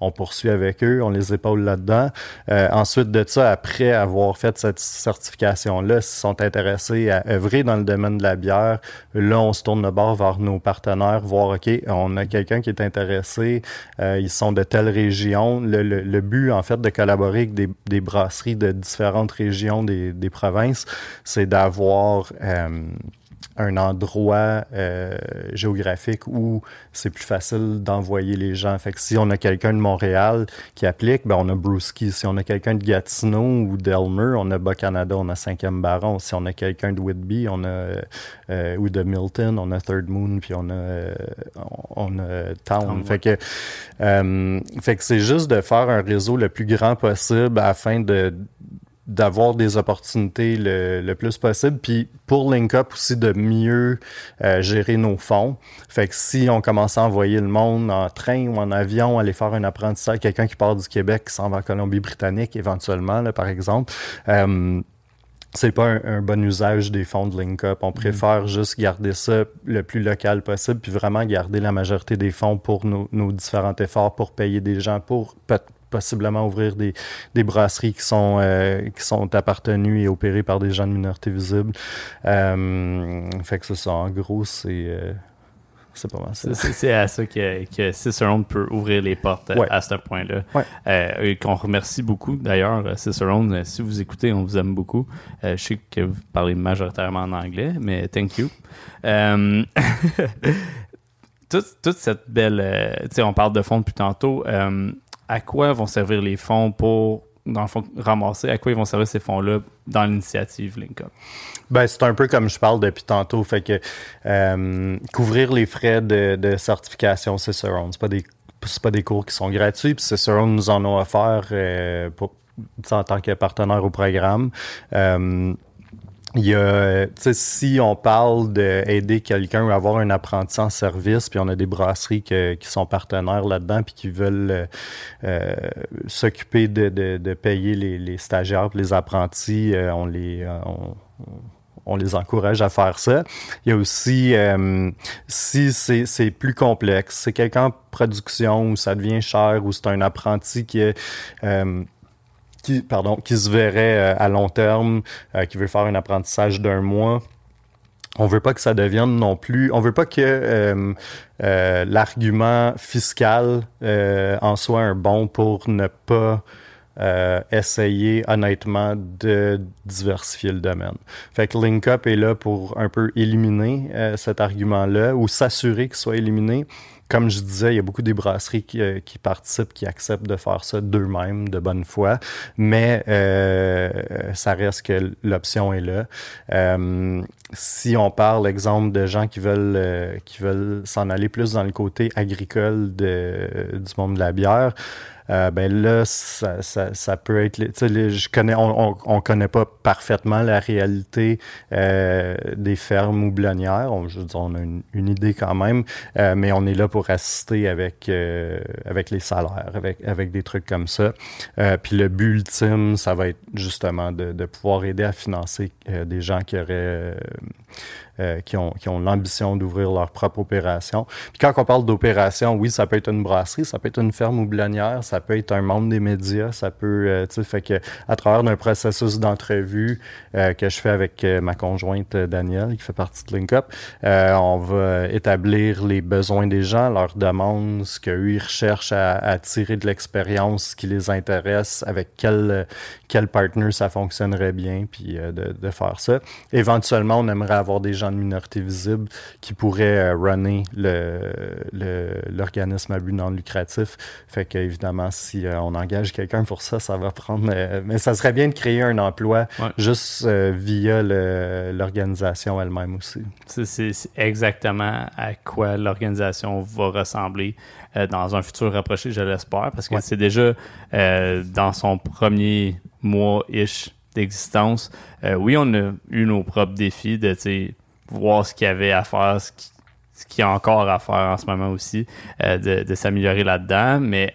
on poursuit avec eux, on les épaule là-dedans. Euh, ensuite de ça, après avoir fait cette certification-là, s'ils sont intéressés à œuvrer dans le domaine de la bière, là, on se tourne de bord vers nos partenaires, voir, OK, on a quelqu'un qui est intéressé, euh, ils sont de telle région. Le, le, le, but, en fait, de collaborer avec des, des de différentes régions des, des provinces, c'est d'avoir... Euh, un endroit euh, géographique où c'est plus facile d'envoyer les gens. Fait que si on a quelqu'un de Montréal qui applique, ben on a Brewski. Si on a quelqu'un de Gatineau ou d'Elmer, on a Bas-Canada, on a 5e Baron. Si on a quelqu'un de Whitby, on a euh, ou de Milton, on a Third Moon, puis on a euh, on a Town. Fait que fait que c'est juste de faire un réseau le plus grand possible afin de d'avoir des opportunités le, le, plus possible. Puis pour LinkUp aussi de mieux euh, gérer nos fonds. Fait que si on commence à envoyer le monde en train ou en avion, aller faire un apprentissage, quelqu'un qui part du Québec, qui s'en va en Colombie-Britannique éventuellement, là, par exemple, euh, c'est pas un, un, bon usage des fonds de LinkUp. On préfère juste garder ça le plus local possible, puis vraiment garder la majorité des fonds pour nos, nos différents efforts, pour payer des gens, pour possiblement ouvrir des, des brasseries qui sont euh, qui sont appartenues et opérées par des gens de minorité visible. Euh, fait que c'est ça. En gros, c'est euh, c'est pas mal. C'est à ça que, que Cicerone peut ouvrir les portes ouais. à ce point-là. Ouais. Et qu'on remercie beaucoup. D'ailleurs, Cicerone, si vous écoutez, on vous aime beaucoup. Je sais que vous parlez majoritairement en anglais, mais thank you. Toute, toute, cette belle... tu sais, on parle de fonds depuis tantôt. À quoi vont servir les fonds pour dans le fond, ramasser, à quoi ils vont servir ces fonds-là dans l'initiative LinkUp? Ben, c'est un peu comme je parle depuis tantôt, fait que euh, couvrir les frais de, certification c'est pas des pas des cours qui sont gratuits, puis Cicerone nous en a offert euh, en tant que partenaire au programme. Euh, il y a, sais, si on parle d'aider quelqu'un ou avoir un apprenti en service, puis on a des brasseries qui sont partenaires là-dedans, puis qui veulent euh, s'occuper de, de, de, payer les, les stagiaires, les apprentis, euh, on les, on, on les encourage à faire ça. Il y a aussi, euh, si c'est plus complexe, c'est quelqu'un en production où ça devient cher, ou c'est un apprenti qui est... Euh, qui, pardon, qui se verrait euh, à long terme, euh, qui veut faire un apprentissage d'un mois. on veut pas que ça devienne non plus, on veut pas que euh, euh, l'argument fiscal euh, en soit un bon pour ne pas essayer honnêtement de diversifier le domaine. Fait que LinkUp est là pour un peu éliminer cet argument-là ou s'assurer qu'il soit éliminé comme je disais, il y a beaucoup des brasseries qui, euh, qui participent, qui acceptent de faire ça d'eux-mêmes, de bonne foi, mais euh, ça reste que l'option est là. Euh, si on parle, exemple, de gens qui veulent euh, qui veulent s'en aller plus dans le côté agricole de, du monde de la bière, euh, ben là, ça, ça, ça peut être. Les, je connais, on, on, connaît pas parfaitement la réalité euh, des fermes houblonnières. On, je on a une, une idée quand même, euh, mais on est là pour assister avec euh, avec les salaires, avec avec des trucs comme ça. Euh, puis le but ultime, ça va être justement de, de pouvoir aider à financer des gens qui auraient euh, qui ont, qui ont l'ambition d'ouvrir leur propre opération. Puis quand on parle d'opération, oui, ça peut être une brasserie, ça peut être une ferme houblonnière, ça peut être un membre des médias, ça peut, euh, tu sais, fait que à travers un processus d'entrevue euh, que je fais avec euh, ma conjointe Danielle, qui fait partie de LinkUp, on va établir les besoins des gens, leurs demandes, ce qu'eux ils recherchent à, à tirer de l'expérience, ce qui les intéresse, avec quel quel partner ça fonctionnerait bien, puis de, de faire ça. Éventuellement, on aimerait avoir des gens de minorité visible qui pourraient euh, runner l'organisme le, à but non lucratif. Fait qu'évidemment, si euh, on engage quelqu'un pour ça, ça va prendre... Euh, mais ça serait bien de créer un emploi Ouais. juste euh, via l'organisation elle-même aussi. C'est- exactement à quoi l'organisation va ressembler dans un futur rapproché, je l'espère, parce que Ouais. c'est déjà dans son premier mois-ish d'existence. Euh, oui, on a eu nos propres défis de voir ce qu'il y avait à faire, ce qui- qu'il y a encore à faire en ce moment aussi, euh, de, s'améliorer là-dedans, mais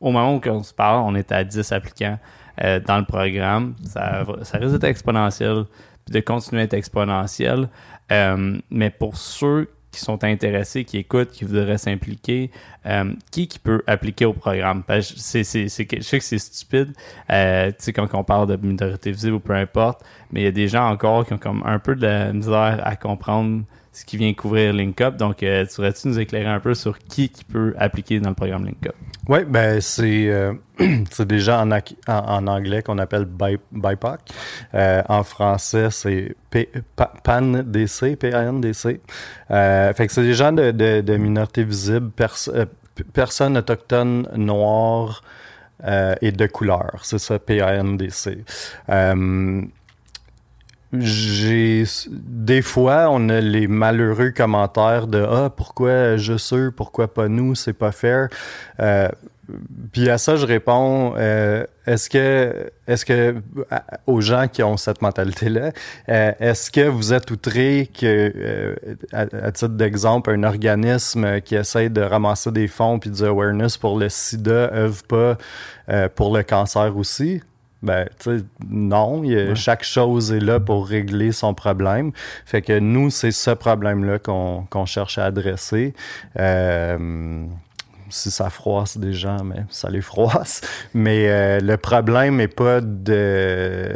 au moment où on se parle, on est à 10 applicants euh, dans le programme. Ça, ça risque d'être exponentiel, puis de continuer à être exponentiel. Euh, mais pour ceux qui sont intéressés, qui écoutent, qui voudraient s'impliquer, euh, qui qui peut appliquer au programme? C'est, c'est, c'est, je sais que c'est stupide, euh, tu sais, quand on parle de minorité visible ou peu importe, mais il y a des gens encore qui ont comme un peu de la misère à comprendre ce qui vient couvrir LinkUp. Donc, euh, tu pourrais-tu nous éclairer un peu sur qui qui peut appliquer dans le programme LinkUp? Oui, ben c'est euh, déjà en, en, en anglais qu'on appelle bi- BIPOC. Euh, en français, c'est PAN-DC, P-A-N-D-C. Euh, fait que c'est des gens de, de, de minorité visible, pers- euh, personnes autochtones noires euh, et de couleur. C'est ça, P-A-N-D-C. Euh, j'ai des fois on a les malheureux commentaires de ah pourquoi juste eux pourquoi pas nous c'est pas fair. Euh, puis à ça je réponds euh, est-ce que est-ce que aux gens qui ont cette mentalité là est-ce que vous êtes outrés que euh, à, à titre d'exemple un organisme qui essaie de ramasser des fonds puis du awareness pour le sida œuvre pas euh, pour le cancer aussi? Ben, tu sais, non, il Ouais. chaque chose est là pour régler son problème. Fait que nous, c'est ce problème-là qu'on qu'on cherche à adresser. Euh, si ça froisse des gens, mais ça les froisse. Mais euh, le problème est pas de...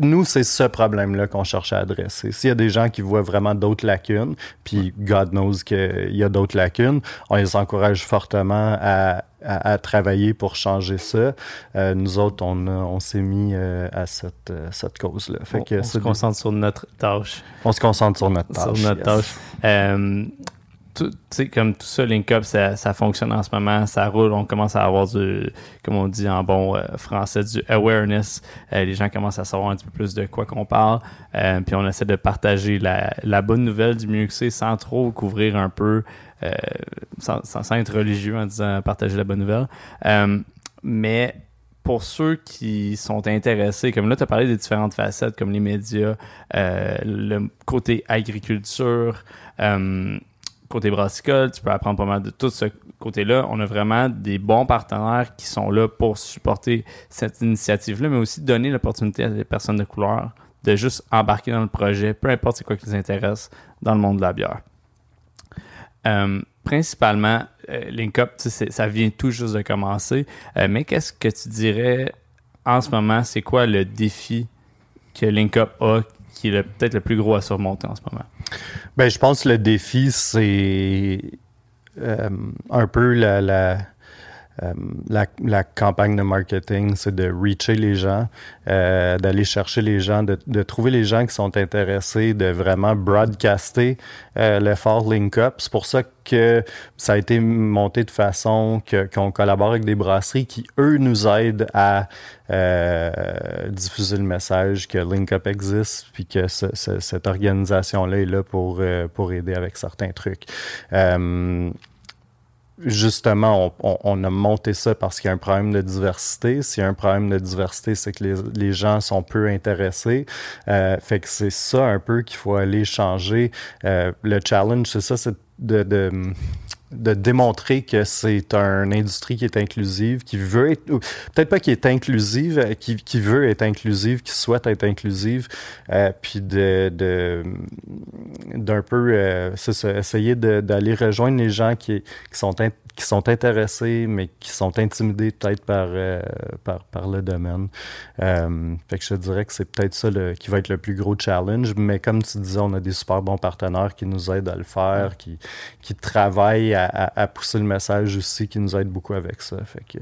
Nous, c'est ce problème-là qu'on cherche à adresser. S'il y a des gens qui voient vraiment d'autres lacunes, puis God knows qu'il y a d'autres lacunes, on les encourage fortement à, à, à travailler pour changer ça. Euh, nous autres, on, s'est mis euh, à cette, cette cause-là. Fait on, que on se concentre sur notre tâche. on se concentre sur notre tâche. sur notre yes. tâche. Comme tout ça, LinkUp, ça, ça fonctionne en ce moment, ça roule, on commence à avoir du, comme on dit en bon euh, français, du awareness. Euh, les gens commencent à savoir un petit peu plus de quoi qu'on parle. Euh, puis on essaie de partager la, bonne nouvelle du mieux que c'est sans trop couvrir un peu, sans, sans, être religieux en disant partager la bonne nouvelle. Mais pour ceux qui sont intéressés, comme là, tu as parlé des différentes facettes, comme les médias, le côté agriculture, côté brassicole, tu peux apprendre pas mal de tout ce côté-là. On a vraiment des bons partenaires qui sont là pour supporter cette initiative-là, mais aussi donner l'opportunité à des personnes de couleur de juste embarquer dans le projet, peu importe c'est quoi qui les intéresse dans le monde de la bière. Euh, principalement, euh, LinkUp, ça vient tout juste de commencer, Euh, mais qu'est-ce que tu dirais en ce moment, c'est quoi le défi que LinkUp a qui est peut-être le plus gros à surmonter en ce moment? Ben, je pense que le défi, c'est euh, un peu la, la, euh, la, campagne de marketing, c'est de reacher les gens, euh, d'aller chercher les gens, de, trouver les gens qui sont intéressés, de vraiment broadcaster euh, l'effort Link Up. C'est pour ça que ça a été monté de façon qu'on collabore avec des brasseries qui, eux, nous aident à diffuser le message que Link Up existe, puis que ce, ce, cette organisation-là est là pour, pour aider avec certains trucs. Justement, on, on, on, a monté ça parce qu'il y a un problème de diversité. S'il y a un problème de diversité, c'est que les, les, gens sont peu intéressés. Euh, fait que c'est ça un peu qu'il faut aller changer. Euh, le challenge, c'est ça, c'est de, de de démontrer que c'est une industrie qui est inclusive, qui veut être, peut-être pas qui est inclusive, euh, qui, qui, veut être inclusive, qui souhaite être inclusive, euh, puis de, de d'un peu, euh, ça, essayer d'aller rejoindre les gens qui, qui sont in, qui sont intéressés, mais qui sont intimidés peut-être par, euh, par, par, le domaine. Fait que je te dirais que c'est peut-être ça le, qui va être le plus gros challenge. Mais comme tu disais, on a des super bons partenaires qui nous aident à le faire, qui, qui travaillent à, à, pousser le message aussi, qui nous aident beaucoup avec ça. Fait que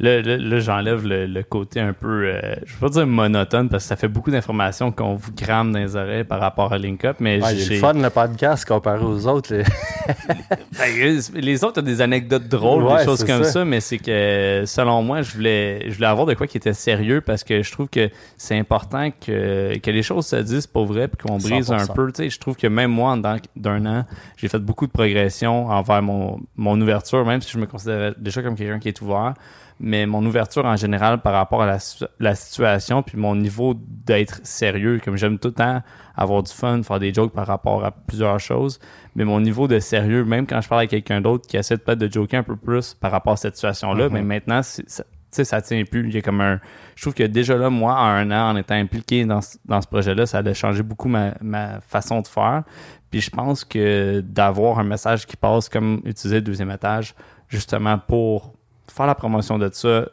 Là, là, là j'enlève le, le, côté un peu, euh, je vais pas dire monotone, parce que ça fait beaucoup d'informations qu'on vous crame dans les oreilles par rapport à LinkUp, mais ouais, le fun, le podcast, comparé aux autres. Les, ben, les autres ont des anecdotes drôles, ouais, des choses comme ça. ça, mais c'est que, selon moi, je voulais, je voulais avoir de quoi qui était sérieux, parce que je trouve que c'est important que, que les choses se disent pour vrai, puis qu'on brise 100%. un peu. Tu sais, je trouve que même moi, en d'un an, j'ai fait beaucoup de progression envers mon, mon ouverture, même si je me considérais déjà comme quelqu'un qui est ouvert mais mon ouverture en général par rapport à la, la situation, puis mon niveau d'être sérieux, comme j'aime tout le temps avoir du fun, faire des jokes par rapport à plusieurs choses, mais mon niveau de sérieux, même quand je parle avec quelqu'un d'autre qui essaie peut-être de joker un peu plus par rapport à cette situation-là, mm-hmm. mais maintenant, ça, tu sais, ça tient plus. Il y a comme un. Je trouve que déjà là, moi, en un an, en étant impliqué dans, dans ce projet-là, ça a changé beaucoup ma, ma façon de faire. Puis je pense que d'avoir un message qui passe comme utiliser le deuxième étage, justement pour faire la promotion de ça,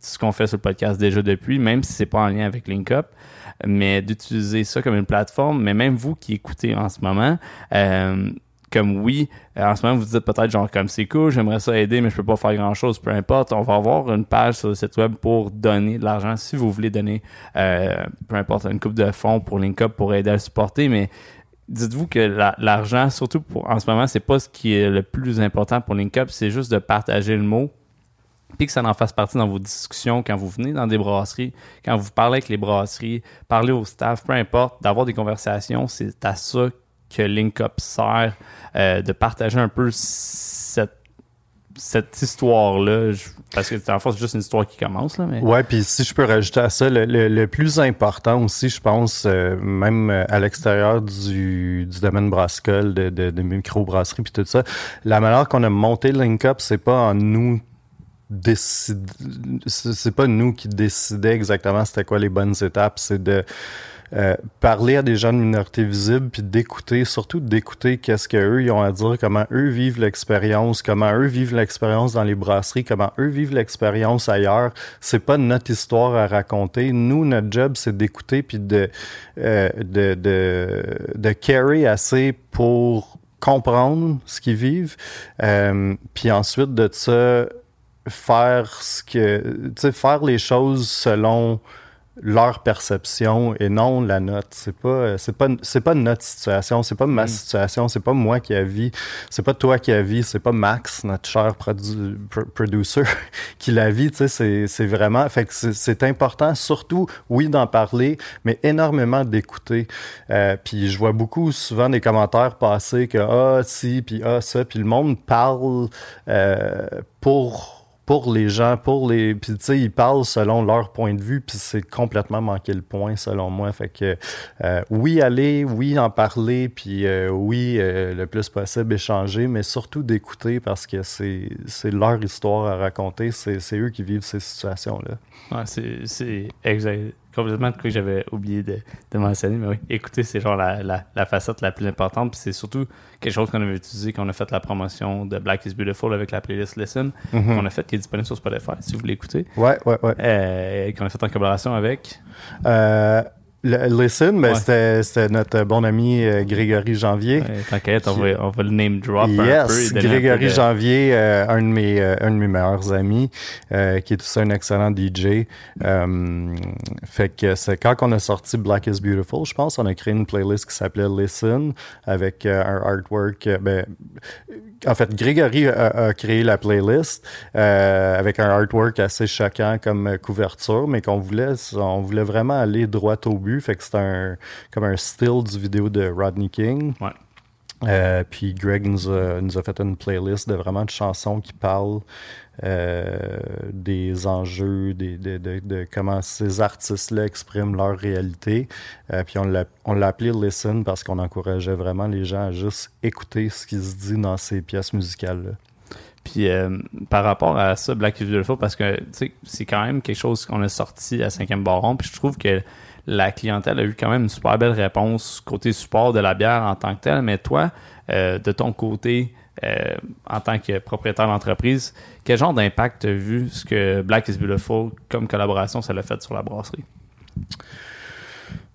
ce qu'on fait sur le podcast déjà depuis, même si c'est pas en lien avec LinkUp, mais d'utiliser ça comme une plateforme, mais même vous qui écoutez en ce moment, euh, comme oui, en ce moment vous dites peut-être genre comme c'est cool, j'aimerais ça aider, mais je peux pas faire grand chose, peu importe. On va avoir une page sur le site web pour donner de l'argent si vous voulez donner, euh, peu importe, une coupe de fonds pour LinkUp pour aider à le supporter, mais dites-vous que l'argent, surtout pour en ce moment, c'est pas ce qui est le plus important pour LinkUp, c'est juste de partager le mot puis que ça en fasse partie dans vos discussions quand vous venez dans des brasseries, quand vous parlez avec les brasseries, parler au staff, peu importe, d'avoir des conversations, c'est à ça que LinkUp sert, euh, de partager un peu cette cette histoire-là, parce que en fait, c'est juste une histoire qui commence. Là, mais... Ouais, puis si je peux rajouter à ça, le, le, plus important aussi, je pense, euh, même à l'extérieur du, du domaine brassicole, de, de, de microbrasserie puis tout ça, la manière qu'on a monté LinkUp, c'est pas en nous c'est pas nous qui décidait exactement c'était quoi les bonnes étapes c'est de euh, parler à des gens de minorité visible puis d'écouter surtout d'écouter qu'est-ce que eux ils ont à dire comment eux vivent l'expérience comment eux vivent l'expérience dans les brasseries comment eux vivent l'expérience ailleurs. C'est pas notre histoire à raconter. Nous notre job c'est d'écouter puis de, euh, de de de carry assez pour comprendre ce qu'ils vivent. Euh, puis ensuite de ça faire ce que tu sais faire les choses selon leur perception et non la note c'est pas c'est pas c'est pas notre situation c'est pas ma mm. situation c'est pas moi qui a vie c'est pas toi qui a vie c'est pas Max notre cher produ producer qui la vit tu sais c'est c'est vraiment fait que c'est important surtout oui d'en parler mais énormément d'écouter euh, puis je vois beaucoup souvent des commentaires passer que ah si puis ah ça puis le monde parle euh, pour pour les gens, pour les. Puis tu sais, ils parlent selon leur point de vue, puis c'est complètement manqué le point selon moi. Fait que euh, oui, aller, oui, en parler, puis euh, oui, euh, le plus possible échanger, mais surtout d'écouter parce que c'est leur histoire à raconter, c'est eux qui vivent ces situations-là. C'est exact complètement de quoi que j'avais oublié de, de, mentionner. Mais oui, écoutez, c'est genre la, la, la, facette la plus importante. Puis c'est surtout quelque chose qu'on avait utilisé quand on a fait la promotion de Black is Beautiful avec la playlist Listen, mm -hmm. qu'on a fait, qui est disponible sur Spotify, si vous voulez écouter. Ouais, ouais, ouais. Euh, qu'on a fait en collaboration avec? Euh, Le- Listen, ben, Ouais. c'était, notre bon ami euh, Grégory Janvier. Ouais, T'inquiète, on va, on va le name drop un peu. et Yes, un peu Grégory de- Janvier, euh, un, de mes, euh, un de mes meilleurs amis, qui est aussi un excellent DJ. Fait que c'est quand on a sorti Black is Beautiful, je pense, on a créé une playlist qui s'appelait Listen avec un artwork. ben, en fait, Grégory a, a créé la playlist euh, avec un artwork assez choquant comme couverture, mais qu'on voulait, on voulait vraiment aller droit au but. Fait que c'est un comme un style du vidéo de Rodney King. Ouais. Euh, puis Greg nous a, nous a fait une playlist de vraiment de chansons qui parlent des enjeux, des, de, comment ces artistes-là expriment leur réalité. Euh, puis on l'a, appelé Listen parce qu'on encourageait vraiment les gens à juste écouter ce qui se dit dans ces pièces musicales-là. Puis euh, par rapport à ça, Black is Beautiful, parce que c'est quand même quelque chose qu'on a sorti à 5e Baron, puis je trouve que la clientèle a eu quand même une super belle réponse côté support de la bière en tant que telle, mais toi, euh, de ton côté, euh, en tant que propriétaire d'entreprise, quel genre d'impact vu ce que Black is Beautiful comme collaboration, ça l'a fait sur la brasserie?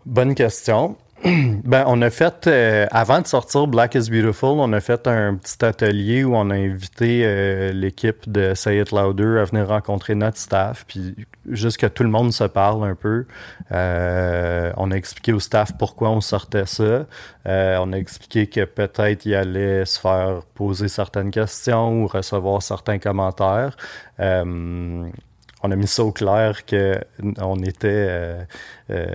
Bonne question. Ben, on a fait, euh, avant de sortir Black is Beautiful, on a fait un petit atelier où on a invité euh, l'équipe de Say It Louder à venir rencontrer notre staff, puis juste que tout le monde se parle un peu. Euh, on a expliqué au staff pourquoi on sortait ça. Euh, on a expliqué que peut-être il allait se faire poser certaines questions ou recevoir certains commentaires. On a mis ça au clair que on était euh, euh,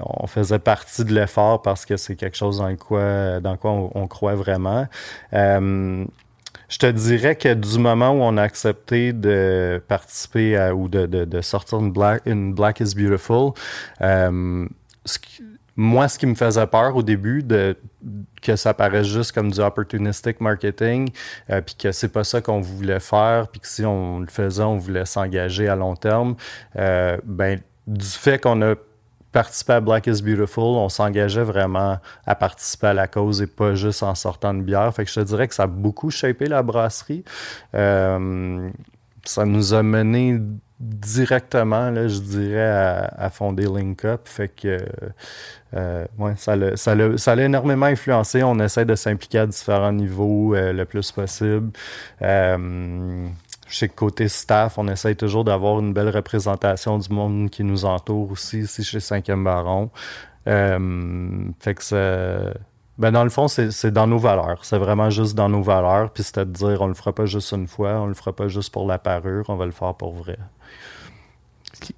on faisait partie de l'effort parce que c'est quelque chose dans quoi dans quoi on, croit vraiment. Euh, je te dirais que du moment où on a accepté de participer ou de, sortir une Black, une Black is Beautiful, ce qui- moi, ce qui me faisait peur au début, de, que ça paraisse juste comme du opportunistic marketing, euh, puis que c'est pas ça qu'on voulait faire, puis que si on le faisait, on voulait s'engager à long terme, euh, ben, du fait qu'on a participé à Black is Beautiful, on s'engageait vraiment à participer à la cause et pas juste en sortant de bière. Fait que je te dirais que ça a beaucoup shapé la brasserie. Euh, ça nous a mené directement, je dirais, à, fonder Link Up. Fait que euh, ouais, ça l'a, énormément influencé. On essaie de s'impliquer à différents niveaux euh, le plus possible. Euh, que côté staff, on essaie toujours d'avoir une belle représentation du monde qui nous entoure aussi, ici chez 5e Baron. Euh, fait que ça. Ben dans le fond, c'est, dans nos valeurs. C'est vraiment juste dans nos valeurs. Puis c'est à dire, on le fera pas juste une fois, on le fera pas juste pour la parure, on va le faire pour vrai.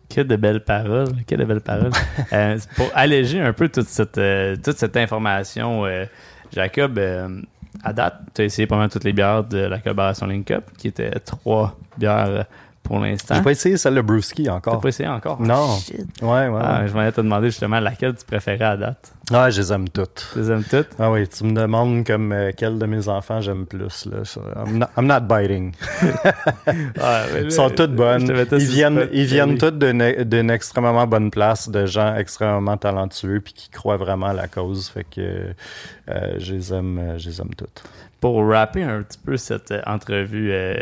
Que de belles paroles, que de belles paroles? Euh, pour alléger un peu toute cette, euh, toute cette information, euh, Jacob, à date, tu as essayé pas mal toutes les bières de la collaboration Link Up, qui étaient trois bières pour l'instant. J'ai pas essayé celle de Brewski T'as encore. pas essayé encore? Non. Shit. Ouais, ouais. Ah, je m'en te demander justement laquelle tu préférais à date. Ah, je les aime toutes. Tu les aimes toutes? Ah oui, tu me demandes comme euh, quel de mes enfants j'aime plus. Là. I'm, not, I'm not biting. Ah, mais Ils sont toutes bonnes. Ils viennent, ils viennent toutes d'une d'une extrêmement bonne place, de gens extrêmement talentueux puis qui croient vraiment à la cause. Fait que euh, je les aime, euh, je les aime toutes. Pour rapper un petit peu cette entrevue, euh,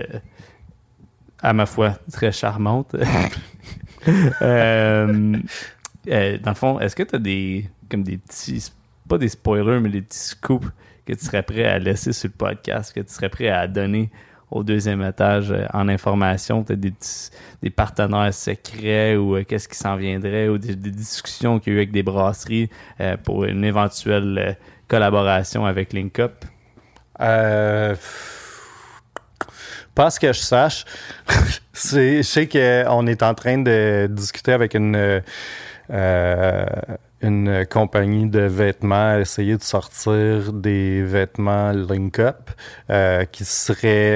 à ma foi, très charmante. euh, euh, dans le fond, est-ce que tu as des, comme des petits, pas des spoilers, mais des petits scoops que tu serais prêt à laisser sur le podcast, que tu serais prêt à donner au deuxième étage euh, en information, peut-être des, petits- des partenaires secrets ou euh, qu'est-ce qui s'en viendrait ou des, des discussions qu'il y a eu avec des brasseries euh, pour une éventuelle collaboration avec Link Up? Euh, pas ce que je sache. Je sais qu'on est en train de discuter avec une, euh, une compagnie de vêtements, essayer de sortir des vêtements Link Up euh, qui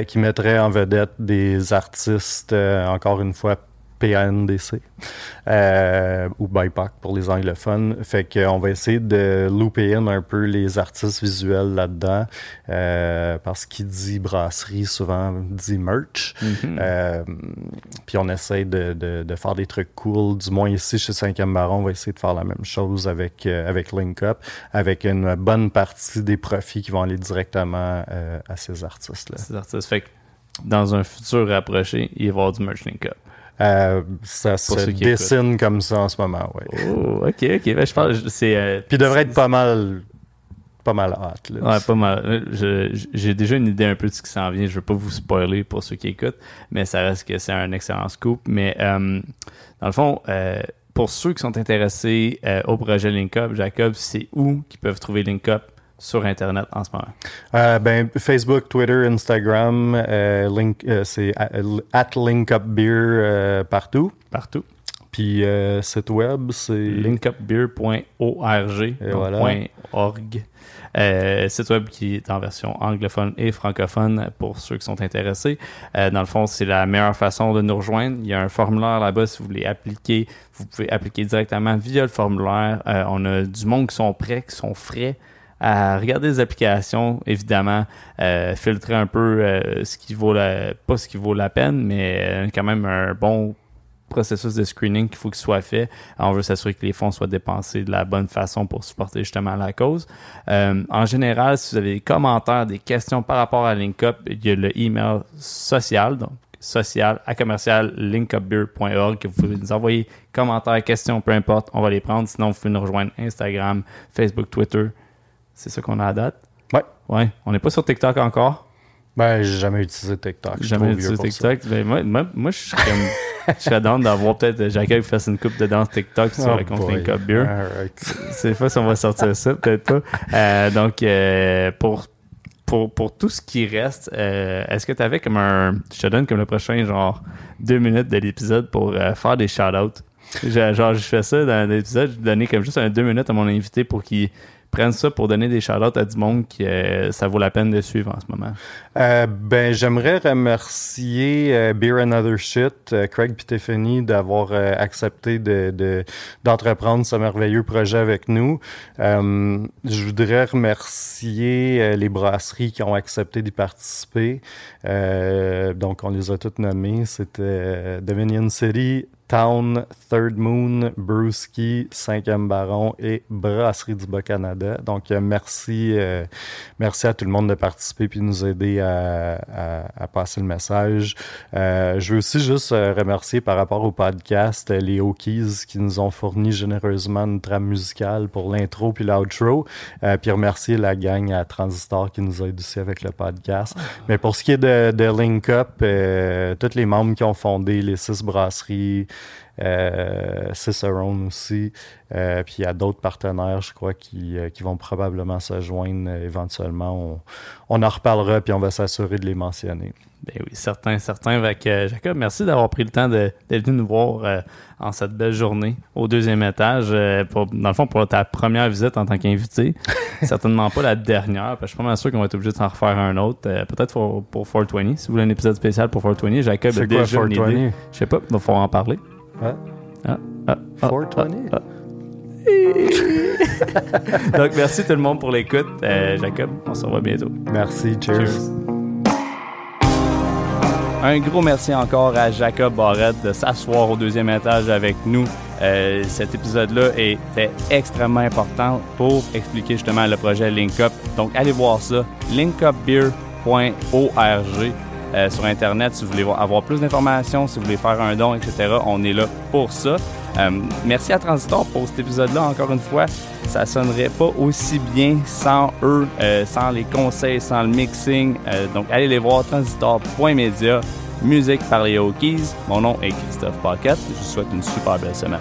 qui mettraient en vedette des artistes, euh, encore une fois, PANDC euh, ou BIPOC pour les anglophones. Fait qu'on va essayer de looper in un peu les artistes visuels là-dedans euh, parce qu'il dit brasserie souvent dit merch. Euh, puis on essaie de, de, de faire des trucs cool. Du moins ici chez 5e Baron, on va essayer de faire la même chose avec, euh, avec Link Up, avec une bonne partie des profits qui vont aller directement à ces artistes-là. ces artistes. Fait que dans un futur rapproché, il va y avoir du merch Link Up. Euh, ça se dessine comme ça en ce moment, oui. Oh, ok, ok. Ben, je pense c'est. euh, Puis il devrait être pas mal, pas mal hot. Là. Ouais, pas mal. J'ai déjà une idée un peu de ce qui s'en vient. Je veux pas vous spoiler pour ceux qui écoutent, mais ça reste que c'est un excellent scoop. Mais euh, dans le fond, pour ceux qui sont intéressés au projet Link Up, Jacob, c'est où qu'ils peuvent trouver Link Up? Sur Internet en ce moment? Euh, ben, Facebook, Twitter, Instagram, euh, link, euh, c'est at, linkupbeer partout. Partout. Puis site web, c'est linkupbeer.org. Voilà. site web qui est en version anglophone et francophone pour ceux qui sont intéressés. Dans le fond, c'est la meilleure façon de nous rejoindre. Il y a un formulaire là-bas si vous voulez appliquer. Vous pouvez appliquer directement via le formulaire. On a du monde qui sont prêts, qui sont frais à regarder les applications, évidemment, euh, filtrer un peu euh, ce qui vaut la, pas ce qui vaut la peine, mais euh, quand même un bon processus de screening qu'il faut qu'il soit fait. On veut s'assurer que les fonds soient dépensés de la bonne façon pour supporter justement la cause. En général, si vous avez des commentaires, des questions par rapport à LinkUp, il y a le email social, donc social à commercial linkupbeer.org que vous pouvez nous envoyer commentaires, questions, peu importe, on va les prendre. Sinon, vous pouvez nous rejoindre Instagram, Facebook, Twitter. C'est ça qu'on a à date? Ouais. Ouais. On n'est pas sur TikTok encore? Ben, j'ai jamais utilisé TikTok. Jamais utilisé. TikTok. Ben, moi, moi, moi, je serais comme- je serais d'avoir peut-être Jacob qui fasse une coupe de danse TikTok sur Oh le compte boy. Link Up Beer. C'est pas si on va sortir ça, peut-être pas. Euh, donc, euh, pour, pour, pour tout ce qui reste, euh, est-ce que tu avais comme un. Je te donne comme le prochain, genre, deux minutes de l'épisode pour faire des shout-outs. Genre, je fais ça dans l'épisode, je donnais comme juste un deux minutes à mon invité pour qu'il prenne ça pour donner des shout-outs à du monde qui euh, ça vaut la peine de suivre en ce moment. Euh, ben, j'aimerais remercier euh, Beer and Other Shit, Craig et Tiffany, d'avoir accepté de, de- d'entreprendre ce merveilleux projet avec nous. Je voudrais remercier les brasseries qui ont accepté d'y participer. Donc, on les a toutes nommées. C'était Dominion City, Town, Third Moon, Brewski, 5e Baron et Brasserie du Bas-Canada. Donc, euh, merci, euh, merci à tout le monde de participer puis nous aider à, à- à passer le message. Euh, je veux aussi juste remercier par rapport au podcast les Hokies qui nous ont fourni généreusement une trame musicale pour l'intro puis l'outro. Euh, puis remercier la gang à Transistor qui nous aide aussi avec le podcast. Mais pour ce qui est de, de Link Up, tous les membres qui ont fondé les six brasseries, euh, Cicerone aussi, euh, puis il y a d'autres partenaires, je crois, qui, euh, qui vont probablement se joindre euh, éventuellement. On, on en reparlera, puis on va s'assurer de les mentionner. Ben oui, certain, certain. Avec, euh, Jacob, merci d'avoir pris le temps de- d'être venu nous voir euh, en cette belle journée au deuxième étage. euh, pour, dans le fond, pour ta première visite en tant qu'invité. Certainement pas la dernière. parce que Je suis pas mal sûr qu'on va être obligé de s'en refaire un autre. Peut-être pour, pour 420. Si vous voulez un épisode spécial pour 420, Jacob a quoi, déjà une 420? idée. Je sais pas, il va falloir en parler. Hein? Ah, ah, ah, 420? Donc, merci tout le monde pour l'écoute. Euh, Jacob, on se revoit bientôt. Merci, cheers. Cheers. Un gros merci encore à Jacob Barrette de s'asseoir au deuxième étage avec nous. Euh, cet épisode-là était extrêmement important pour expliquer justement le projet Link Up. Donc, allez voir ça, linkupbeer.org euh, sur Internet si vous voulez avoir plus d'informations, si vous voulez faire un don, etc. On est là pour ça. Euh, merci à Transistor pour cet épisode-là. Encore une fois, ça sonnerait pas aussi bien sans eux, euh, sans les conseils, sans le mixing. Donc, allez les voir, transistor.media, musique par les Hokies. Mon nom est Christophe Paquette. Je vous souhaite une super belle semaine.